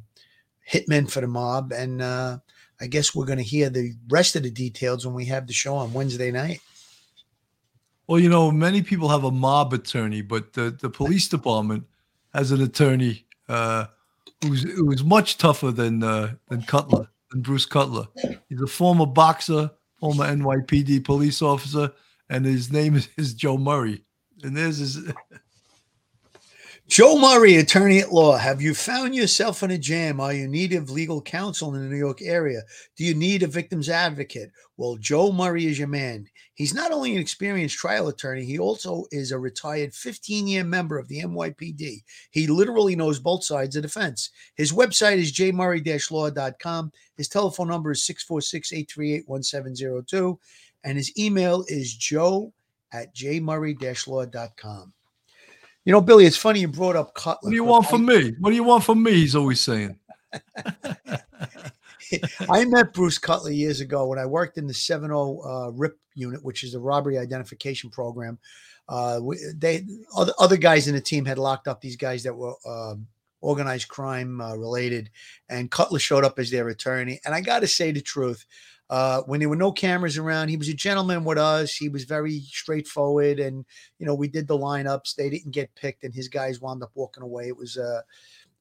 hitmen for the mob. And uh, I guess we're going to hear the rest of the details when we have the show on Wednesday night. Well, you know, many people have a mob attorney, but the, the police department has an attorney uh, who's who's much tougher than uh, than Cutler, than Bruce Cutler. He's a former boxer, former NYPD police officer, and his name is, is Joe Murray. And there's his Joe Murray, attorney at law. Have you found yourself in a jam? Are you in need of legal counsel in the New York area? Do you need a victim's advocate? Well, Joe Murray is your man. He's not only an experienced trial attorney, he also is a retired 15 year member of the NYPD. He literally knows both sides of the fence. His website is jmurray law.com. His telephone number is 646 838 1702. And his email is joe at jmurray law.com. You know, Billy, it's funny you brought up Cutler. What do you want from me? What do you want from me? He's always saying. I met Bruce Cutler years ago when I worked in the 70 uh, RIP unit, which is the robbery identification program. Uh, they other, other guys in the team had locked up these guys that were uh, organized crime uh, related, and Cutler showed up as their attorney. And I got to say the truth, uh, when there were no cameras around, he was a gentleman with us. He was very straightforward, and you know we did the lineups. They didn't get picked, and his guys wound up walking away. It was uh,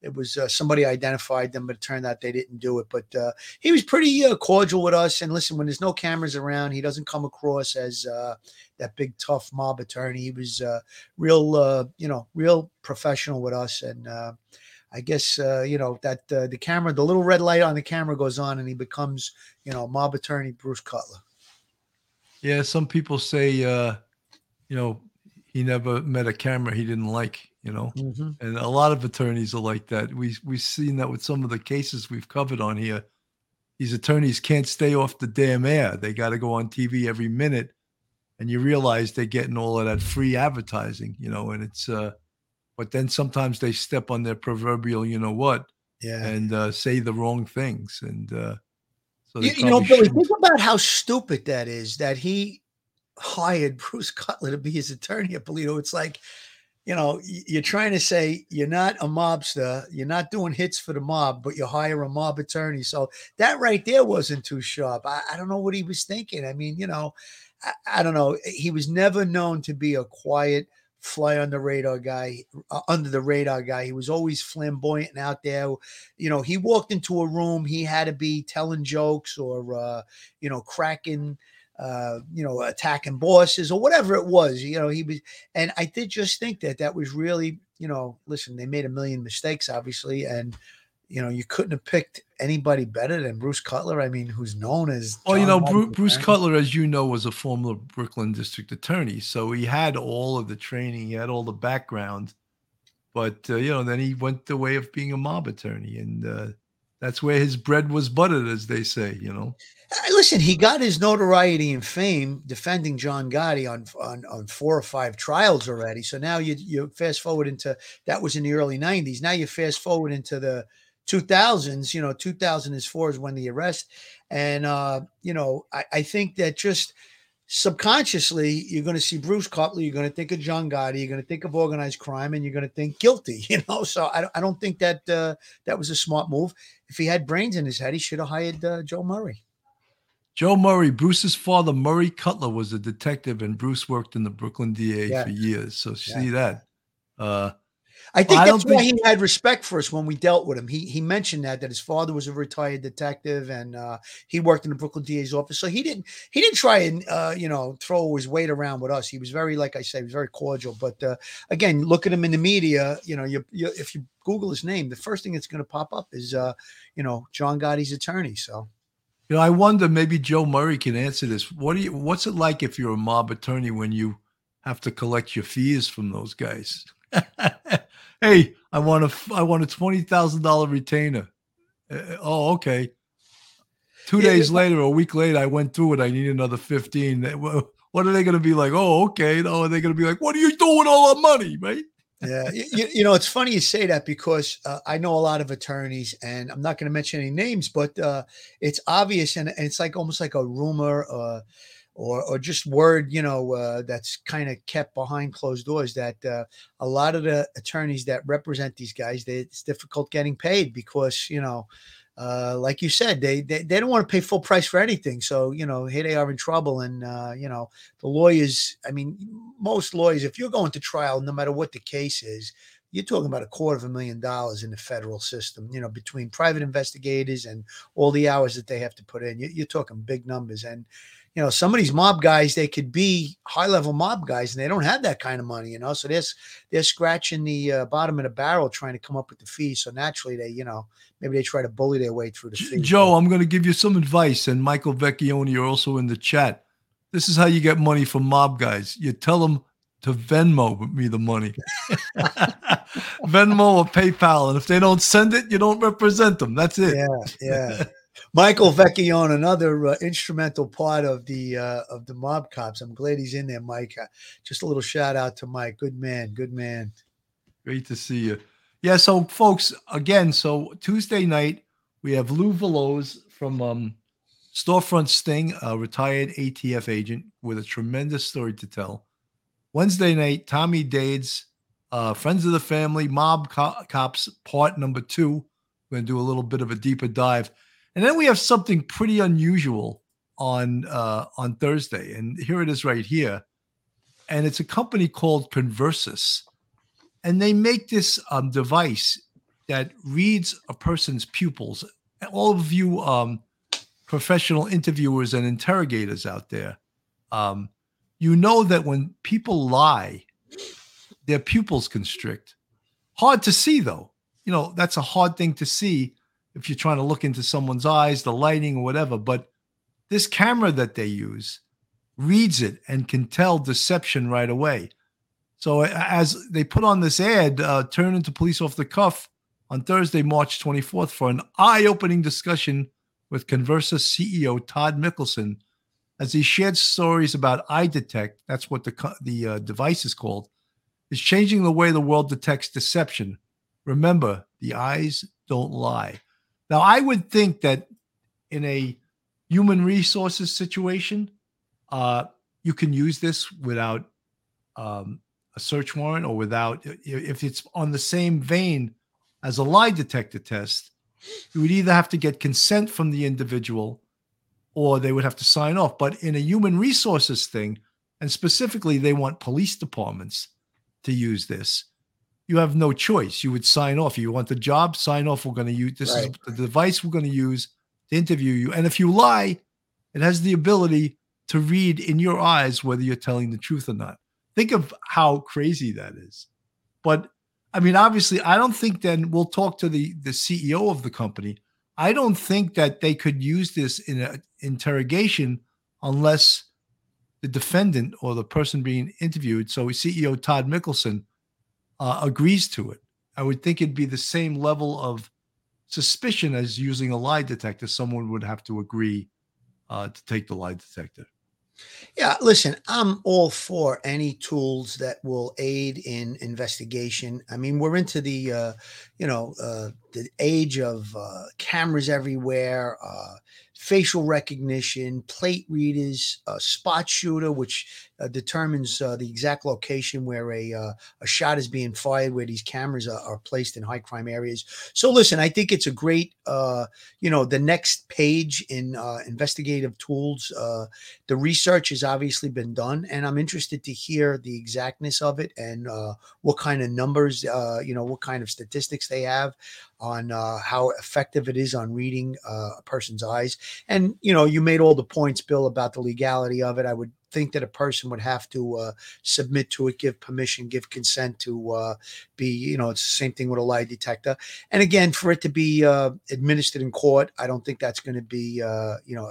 it was uh, somebody identified them, but it turned out they didn't do it. But uh, he was pretty uh, cordial with us. And listen, when there's no cameras around, he doesn't come across as uh, that big tough mob attorney. He was uh, real, uh, you know, real professional with us, and uh, I guess uh, you know that uh, the camera, the little red light on the camera goes on, and he becomes you know mob attorney Bruce Cutler. Yeah, some people say, uh, you know, he never met a camera he didn't like. You know, mm-hmm. and a lot of attorneys are like that. We we've seen that with some of the cases we've covered on here. These attorneys can't stay off the damn air. They got to go on TV every minute, and you realize they're getting all of that free advertising. You know, and it's uh but then sometimes they step on their proverbial, you know what, yeah, and uh, say the wrong things, and uh, so you, you know, Billy, think about how stupid that is. That he hired Bruce Cutler to be his attorney Eppolito. It's like, you know, you're trying to say you're not a mobster, you're not doing hits for the mob, but you hire a mob attorney. So that right there wasn't too sharp. I, I don't know what he was thinking. I mean, you know, I, I don't know. He was never known to be a quiet fly on the radar guy, uh, under the radar guy. He was always flamboyant and out there. You know, he walked into a room, he had to be telling jokes or, uh, you know, cracking, uh, you know, attacking bosses or whatever it was. You know, he was, and I did just think that that was really, you know, listen, they made a million mistakes, obviously, and you know, you couldn't have picked anybody better than Bruce Cutler. I mean, who's known as. Well, you know, Bruce, Bruce Cutler, as you know, was a former Brooklyn district attorney, so he had all of the training, he had all the background. But uh, you know, then he went the way of being a mob attorney, and uh, that's where his bread was buttered, as they say. You know. Uh, listen, he got his notoriety and fame defending John Gotti on, on on four or five trials already. So now you you fast forward into that was in the early '90s. Now you fast forward into the 2000s. You know, 2004 is when the arrest, and uh, you know, I, I think that just subconsciously you're going to see Bruce Cutler, you're going to think of John Gotti, you're going to think of organized crime, and you're going to think guilty. You know, so I, I don't think that uh, that was a smart move. If he had brains in his head, he should have hired uh, Joe Murray. Joe Murray, Bruce's father, Murray Cutler, was a detective, and Bruce worked in the Brooklyn DA yeah. for years. So see yeah. that. Uh, I think I that's why think... he had respect for us when we dealt with him. He he mentioned that that his father was a retired detective and uh, he worked in the Brooklyn DA's office. So he didn't he didn't try and uh, you know throw his weight around with us. He was very like I said, he was very cordial. But uh, again, look at him in the media. You know, you, you if you Google his name, the first thing that's going to pop up is uh, you know John Gotti's attorney. So you know, I wonder maybe Joe Murray can answer this. What do you? What's it like if you're a mob attorney when you have to collect your fees from those guys? hey, I want a I want a twenty thousand dollar retainer. Uh, oh, okay. Two yeah, days later, a week later, I went through it. I need another fifteen. What are they going to be like? Oh, okay. No, are they going to be like, what are you doing with all our money, right? yeah, you, you, know, it's funny you say that because uh, I know a lot of attorneys, and I'm not going to mention any names, but uh, it's obvious, and, and, it's like almost like a rumor uh, or or just word, you know, uh, that's kind of kept behind closed doors. That uh, a lot of the attorneys that represent these guys, they, it's difficult getting paid because you know uh, like you said, they, they they don't want to pay full price for anything. So you know, here they are in trouble, and uh, you know, the lawyers. I mean, most lawyers, if you're going to trial, no matter what the case is, you're talking about a quarter of a million dollars in the federal system. You know, between private investigators and all the hours that they have to put in, you're talking big numbers. And you know, some of these mob guys, they could be high level mob guys and they don't have that kind of money, you know. So they're, they're scratching the uh, bottom of the barrel trying to come up with the fees. So naturally, they, you know, maybe they try to bully their way through the fees. Joe, I'm going to give you some advice. And Michael Vecchione, you're also in the chat. This is how you get money from mob guys. You tell them to Venmo me the money. Venmo or PayPal. And if they don't send it, you don't represent them. That's it. Yeah. Yeah. Michael Vecchione, another uh, instrumental part of the uh, of the mob cops. I'm glad he's in there, Mike. Uh, just a little shout out to Mike. Good man, good man. Great to see you. Yeah, so folks, again, so Tuesday night we have Lou Veloz from um, Storefront Sting, a retired ATF agent with a tremendous story to tell. Wednesday night, Tommy Dades, uh, Friends of the Family, Mob Co- Cops, part number two. We're going to do a little bit of a deeper dive. And then we have something pretty unusual on uh, on Thursday, and here it is right here. And it's a company called Converus, and they make this um, device that reads a person's pupils. All of you um, professional interviewers and interrogators out there, um, you know that when people lie, their pupils constrict. Hard to see, though. You know, that's a hard thing to see if you're trying to look into someone's eyes, the lighting or whatever. But this camera that they use reads it and can tell deception right away. So as they put on this ad, uh, turn into police off the cuff on Thursday, March 24th, for an eye-opening discussion with Converus CEO Todd Mickelsen, as he shared stories about eye detect. That's what the the uh, device is called. Is changing the way the world detects deception. Remember, the eyes don't lie. Now, I would think that in a human resources situation, uh, you can use this without um, a search warrant or without, if it's on the same vein as a lie detector test, you would either have to get consent from the individual or they would have to sign off. But in a human resources thing, and specifically, they want police departments to use this you have no choice. You would sign off. You want the job, sign off. We're going to use this right. is the device we're going to use to interview you. And if you lie, it has the ability to read in your eyes whether you're telling the truth or not. Think of how crazy that is. But I mean, obviously, I don't think then we'll talk to the the CEO of the company. I don't think that they could use this in an interrogation unless the defendant or the person being interviewed, so CEO Todd Mickelsen, uh, agrees to it. I would think it'd be the same level of suspicion as using a lie detector. Someone would have to agree uh, to take the lie detector. Yeah, listen, I'm all for any tools that will aid in investigation. I mean, we're into the, uh, you know, uh, the age of uh, cameras everywhere, uh, facial recognition, plate readers, spot shooter, which uh, determines uh, the exact location where a uh, a shot is being fired, where these cameras are, are, placed in high crime areas. So, listen, I think it's a great, uh, you know, the next page in uh, investigative tools. The research has obviously been done, and I'm interested to hear the exactness of it and what kind of numbers, you know, what kind of statistics they have on uh, how effective it is on reading uh, a person's eyes. And you know, you made all the points, Bill, about the legality of it. I would think that a person would have to uh, submit to it, give permission, give consent to uh, be, you know, it's the same thing with a lie detector. And again, for it to be uh, administered in court, I don't think that's going to be, uh, you know,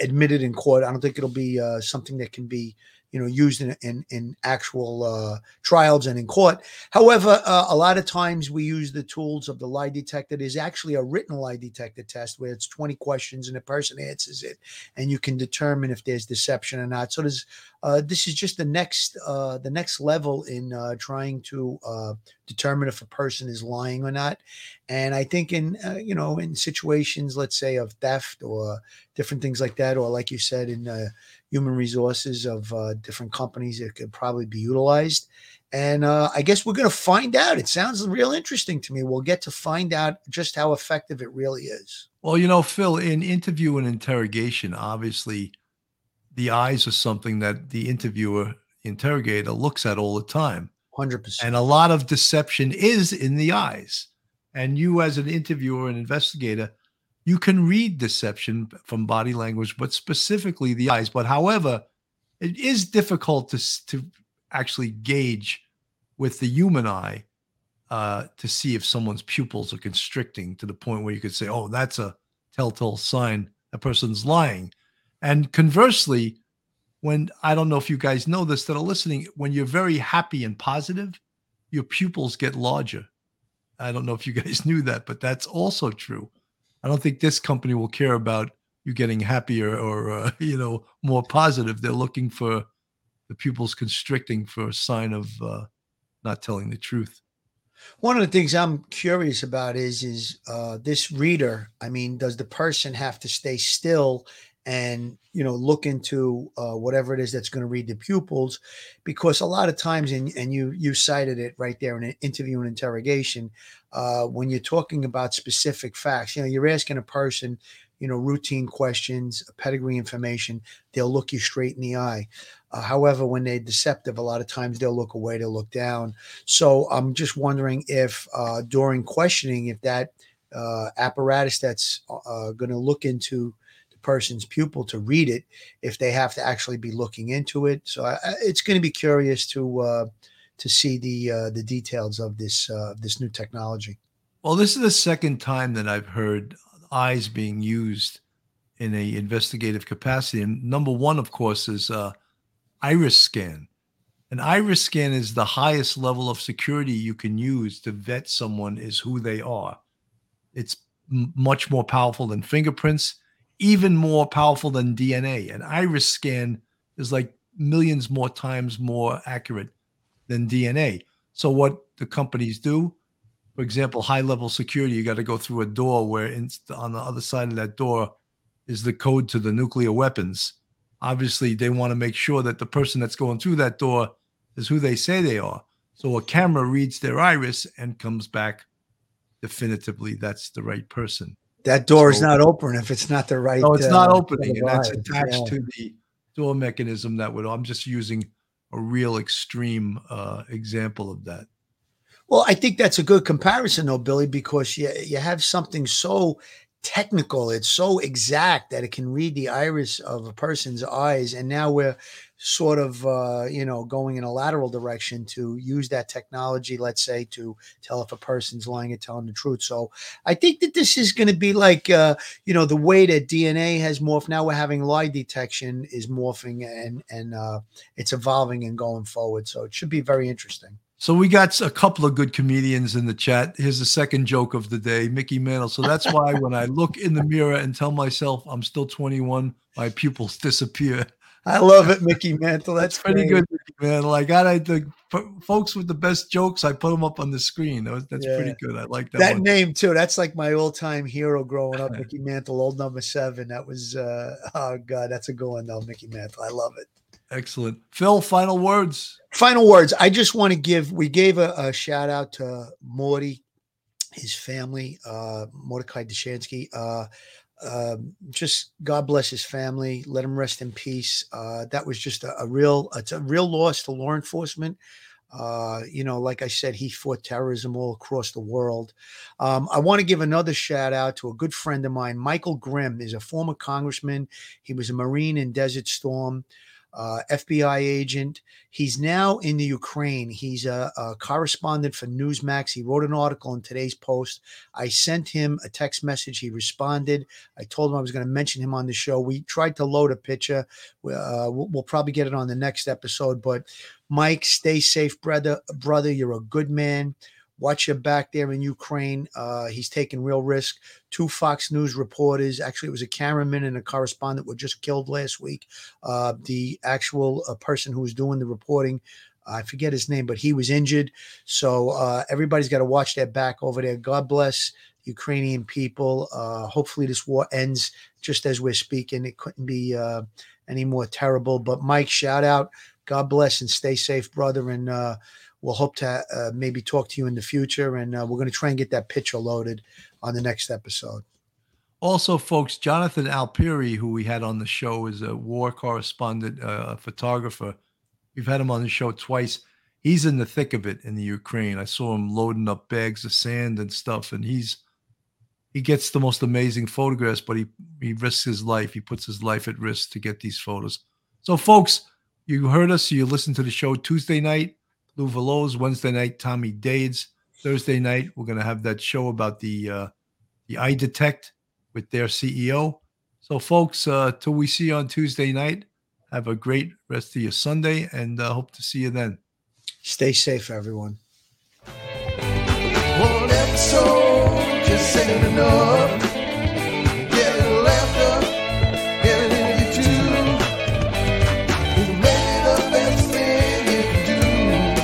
admitted in court. I don't think it'll be something that can be you know used in in, in actual uh, trials and in court. However, uh, a lot of times we use the tools of the lie detector. There's actually a written lie detector test where it's 20 questions and a person answers it, and you can determine if there's deception or not. So there's uh, this is just the next uh, the next level in uh, trying to uh, determine if a person is lying or not. And I think in you know in situations, let's say of theft or different things like that, or like you said in uh, human resources of uh, different companies, it could probably be utilized. And uh, I guess we're going to find out. It sounds real interesting to me. We'll get to find out just how effective it really is. Well, you know, Phil, in interview and interrogation, obviously the eyes are something that the interviewer, interrogator looks at all the time. 100%. And a lot of deception is in the eyes. And you, as an interviewer and investigator, you can read deception from body language, but specifically the eyes. But however, it is difficult to, to actually gauge with the human eye uh, to see if someone's pupils are constricting to the point where you could say, oh, that's a telltale sign a person's lying. And conversely, when I don't know if you guys know this that are listening, when you're very happy and positive, your pupils get larger. I don't know if you guys knew that, but that's also true. I don't think this company will care about you getting happier or uh, you know more positive. They're looking for the pupils constricting for a sign of uh, not telling the truth. One of the things I'm curious about is is uh, this reader. I mean, does the person have to stay still and you know look into uh, whatever it is that's going to read the pupils because a lot of times and, and you you cited it right there in an interview and interrogation uh, when you're talking about specific facts you know you're asking a person you know routine questions pedigree information they'll look you straight in the eye. Uh, however when they're deceptive a lot of times they'll look away they'll look down. So i'm just wondering if uh, during questioning if that uh, apparatus that's uh, going to look into person's pupil to read it if they have to actually be looking into it. So I, it's going to be curious to uh, to see the uh, the details of this uh, this new technology. Well, this is the second time that I've heard eyes being used in a investigative capacity. And number one, of course, is uh, iris scan. An iris scan is the highest level of security you can use to vet someone is who they are. It's m- much more powerful than fingerprints even more powerful than DNA. An iris scan is like millions more times more accurate than DNA. So what the companies do, for example, high level security, you got to go through a door where in, on the other side of that door is the code to the nuclear weapons. Obviously, they want to make sure that the person that's going through that door is who they say they are. So a camera reads their iris and comes back definitively that's the right person. That door so, is not open if it's not the right. No, it's uh, not opening, and that's attached yeah. to the door mechanism. That would. I'm just using a real extreme uh, example of that. Well, I think that's a good comparison, though, Billy, because you you have something so technical, it's so exact that it can read the iris of a person's eyes, and now we're sort of uh, you know going in a lateral direction to use that technology let's say to tell if a person's lying or telling the truth. So i think that this is going to be like uh, you know the way that dna has morphed. Now we're having lie detection is morphing and and uh, it's evolving and going forward. So it should be very interesting So we got a couple of good comedians in the chat. Here's the second joke of the day, Mickey Mantle. So that's why when I look in the mirror and tell myself I'm still 21, my pupils disappear. I love it, Mickey Mantle. That's, That's pretty good, Mickey Mantle. I got I, the folks with the best jokes. I put them up on the screen. That was, that's Yeah. pretty good. I like that, That one. name too. That's like my all-time hero growing up, Mickey Mantle, old number seven. That was uh oh god, that's a good one though, Mickey Mantle. I love it. Excellent. Phil, final words. Final words. I just want to give. We gave a, a shout out to Morty, his family, uh, Mordecai Dzikansky. Uh, um, just God bless his family. Let him rest in peace. Uh, that was just a, a real. It's a real loss to law enforcement. Uh, you know, like I said, he fought terrorism all across the world. Um, I want to give another shout out to a good friend of mine, Michael Grimm, is a former congressman. He was a Marine in Desert Storm uh, FBI agent. He's now in the Ukraine. He's a, a correspondent for Newsmax. He wrote an article in today's post. I sent him a text message. He responded. I told him I was going to mention him on the show. We tried to load a picture. Uh, we'll, we'll probably get it on the next episode. But Mike, stay safe, brother. Brother, you're a good man. Watch your back there in Ukraine. Uh, he's taking real risk. Two Fox News reporters, actually, it was a cameraman and a correspondent, were just killed last week. Uh, the actual uh, person who was doing the reporting, I forget his name, but he was injured. So uh, everybody's got to watch their back over there. God bless Ukrainian people. Uh, hopefully, this war ends just as we're speaking. It couldn't be uh, any more terrible. But Mike, shout out. God bless and stay safe, brother. And we'll hope to uh, maybe talk to you in the future. And uh, we're going to try and get that picture loaded on the next episode. Also, folks, Jonathan Alpeyrie, who we had on the show, is a war correspondent, uh, photographer. We've had him on the show twice. He's in the thick of it in the Ukraine. I saw him loading up bags of sand and stuff, and he's he gets the most amazing photographs, but he he risks his life. He puts his life at risk to get these photos. So, folks, you heard us. You listened to the show Tuesday night. Lou Veloz, Wednesday night, Tommy Dades. Thursday night, we're going to have that show about the uh, the eye detect with their CEO. So, folks, uh, till we see you on Tuesday night, have a great rest of your Sunday, and uh, hope to see you then. Stay safe, everyone. One episode just ain't enough.